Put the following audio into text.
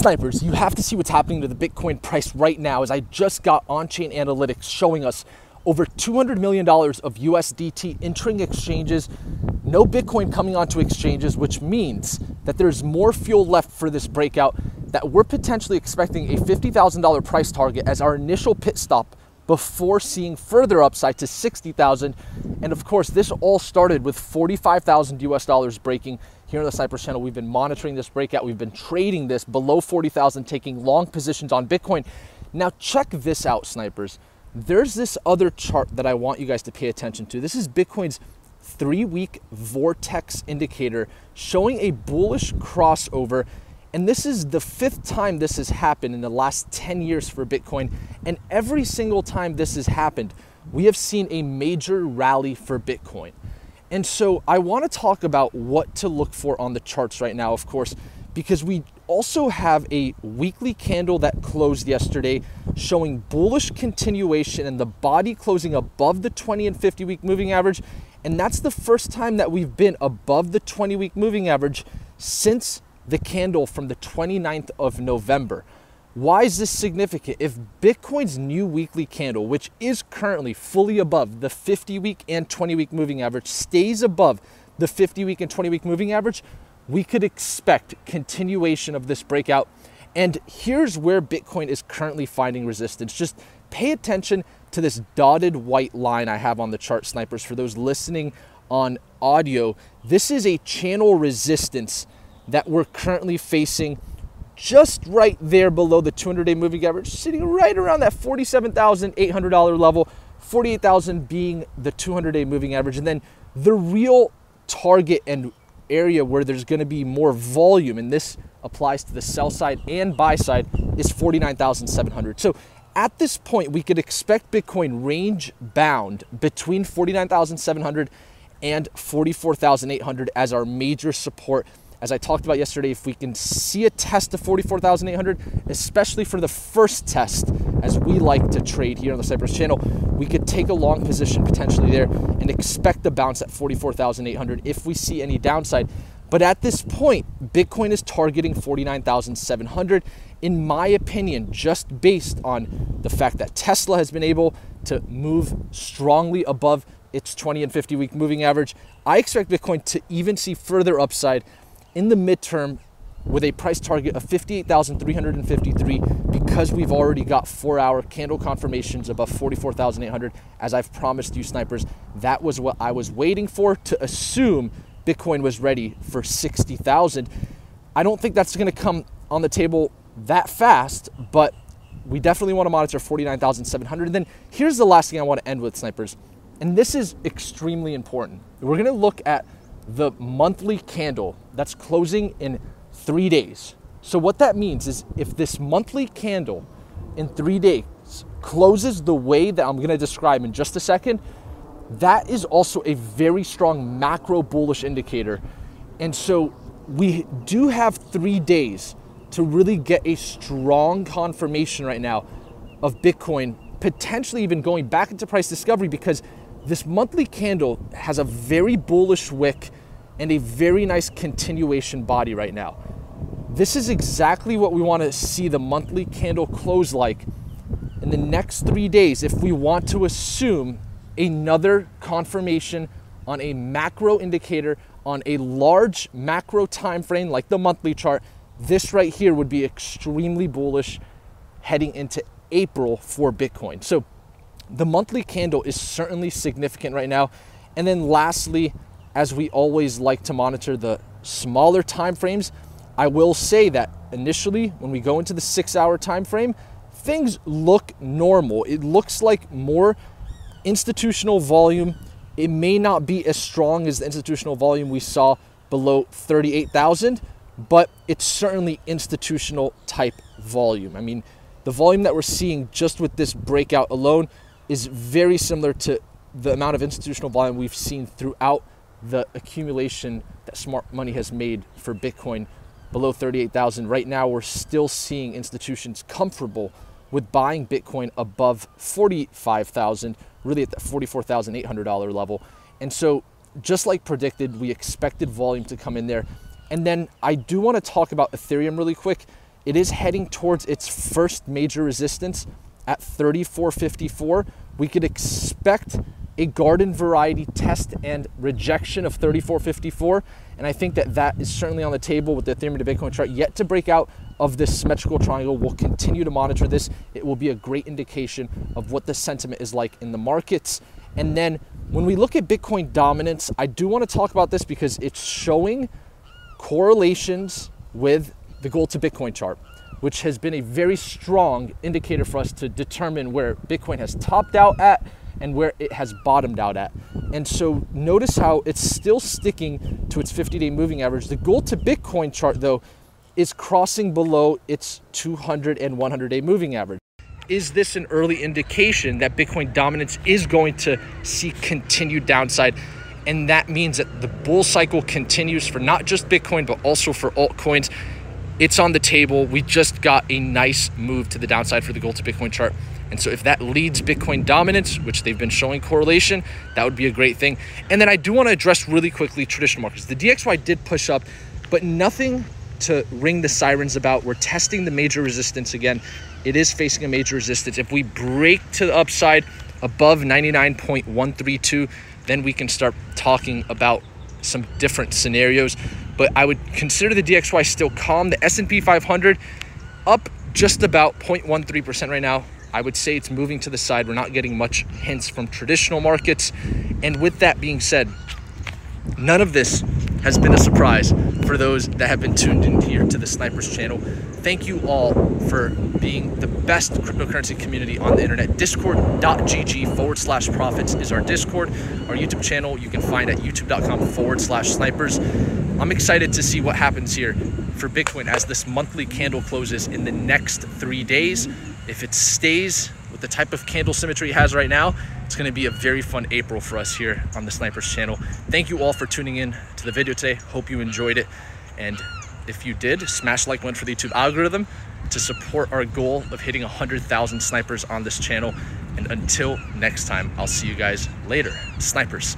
snipers, you have to see what's happening to the Bitcoin price right now as I just got on-chain analytics showing us over $200 million of USDT entering exchanges, no Bitcoin coming onto exchanges, which means that there's more fuel left for this breakout that we're potentially expecting a $50,000 price target as our initial pit stop before seeing further upside to 60,000. And of course, this all started with 45,000 US dollars breaking here on the Snipers channel. We've been monitoring this breakout. We've been trading this below 40,000, taking long positions on Bitcoin. Now check this out, snipers. There's this other chart that I want you guys to pay attention to. This is Bitcoin's three week vortex indicator showing a bullish crossover. And this is the fifth time this has happened in the last 10 years for Bitcoin. And every single time this has happened, we have seen a major rally for Bitcoin. And so I want to talk about what to look for on the charts right now, of course, because we also have a weekly candle that closed yesterday showing bullish continuation and the body closing above the 20 and 50 week moving average. And that's the first time that we've been above the 20 week moving average since the candle from the 29th of November. Why is this significant? If Bitcoin's new weekly candle, which is currently fully above the 50 week and 20 week moving average, stays above the 50 week and 20 week moving average, we could expect continuation of this breakout. And here's where Bitcoin is currently finding resistance. Just pay attention to this dotted white line I have on the chart snipers for those listening on audio. This is a channel resistance that we're currently facing just right there below the 200 day moving average, sitting right around that $47,800 level, 48,000 being the 200 day moving average. And then the real target and area where there's going to be more volume, and this applies to the sell side and buy side, is 49,700. So at this point, we could expect Bitcoin range bound between 49,700 and 44,800 as our major support. As I talked about yesterday, if we can see a test of 44,800, especially for the first test, as we like to trade here on the Snipers channel, we could take a long position potentially there and expect the bounce at 44,800 if we see any downside. But at this point, Bitcoin is targeting 49,700 in my opinion, just based on the fact that Tesla has been able to move strongly above its 20 and 50 week moving average. I expect Bitcoin to even see further upside in the midterm with a price target of 58,353 because we've already got four hour candle confirmations above 44,800. As I've promised you, snipers, that was what I was waiting for to assume Bitcoin was ready for 60,000. I don't think that's going to come on the table that fast, but we definitely want to monitor 49,700. And then here's the last thing I want to end with, snipers. And this is extremely important. We're going to look at the monthly candle that's closing in three days. So, what that means is if this monthly candle in three days closes the way that I'm going to describe in just a second, that is also a very strong macro bullish indicator. And so, we do have three days to really get a strong confirmation right now of Bitcoin potentially even going back into price discovery because this monthly candle has a very bullish wick and a very nice continuation body right now. This is exactly what we want to see the monthly candle close like in the next three days if we want to assume another confirmation on a macro indicator on a large macro time frame like the monthly chart this right here would be extremely bullish heading into April for Bitcoin. So the monthly candle is certainly significant right now. And then lastly, as we always like to monitor the smaller time frames, I will say that initially when we go into the 6-hour time frame, things look normal. It looks like more institutional volume. It may not be as strong as the institutional volume we saw below 38,000, but it's certainly institutional type volume. I mean, the volume that we're seeing just with this breakout alone is very similar to the amount of institutional volume we've seen throughout the accumulation that smart money has made for Bitcoin below 38,000. Right now, we're still seeing institutions comfortable with buying Bitcoin above 45,000, really at the $44,800 level. And so, just like predicted, we expected volume to come in there and then I do want to talk about Ethereum really quick it is heading towards its first major resistance at 34.54. We could expect a garden variety test and rejection of 34.54. And I think that that is certainly on the table with the Ethereum to Bitcoin chart yet to break out of this symmetrical triangle. We'll continue to monitor this. It will be a great indication of what the sentiment is like in the markets. And then when we look at Bitcoin dominance, I do want to talk about this because it's showing correlations with the gold to Bitcoin chart which has been a very strong indicator for us to determine where Bitcoin has topped out at and where it has bottomed out at. And so notice how it's still sticking to its 50 day moving average. The gold to Bitcoin chart, though, is crossing below its 200 and 100 day moving average. Is this an early indication that Bitcoin dominance is going to see continued downside? And that means that the bull cycle continues for not just Bitcoin, but also for altcoins. It's on the table. We just got a nice move to the downside for the gold to Bitcoin chart. And so if that leads Bitcoin dominance, which they've been showing correlation, that would be a great thing. And then I do want to address really quickly traditional markets. The DXY did push up, but nothing to ring the sirens about. We're testing the major resistance again. It is facing a major resistance. If we break to the upside above 99.132, then we can start talking about some different scenarios. But I would consider the DXY still calm. The S&P 500 up just about 0.13% right now. I would say it's moving to the side. We're not getting much hints from traditional markets. And with that being said, none of this has been a surprise for those that have been tuned in here to the Snipers channel. Thank you all for being the best cryptocurrency community on the internet. Discord.gg forward slash profits is our Discord. Our YouTube channel you can find at youtube.com forward slash snipers. I'm excited to see what happens here for Bitcoin as this monthly candle closes in the next three days. If it stays with the type of candle symmetry it has right now, it's gonna be a very fun April for us here on the Snipers channel. Thank you all for tuning in to the video today. Hope you enjoyed it. And if you did, smash like one for the YouTube algorithm to support our goal of hitting 100,000 snipers on this channel. And until next time, I'll see you guys later. Snipers.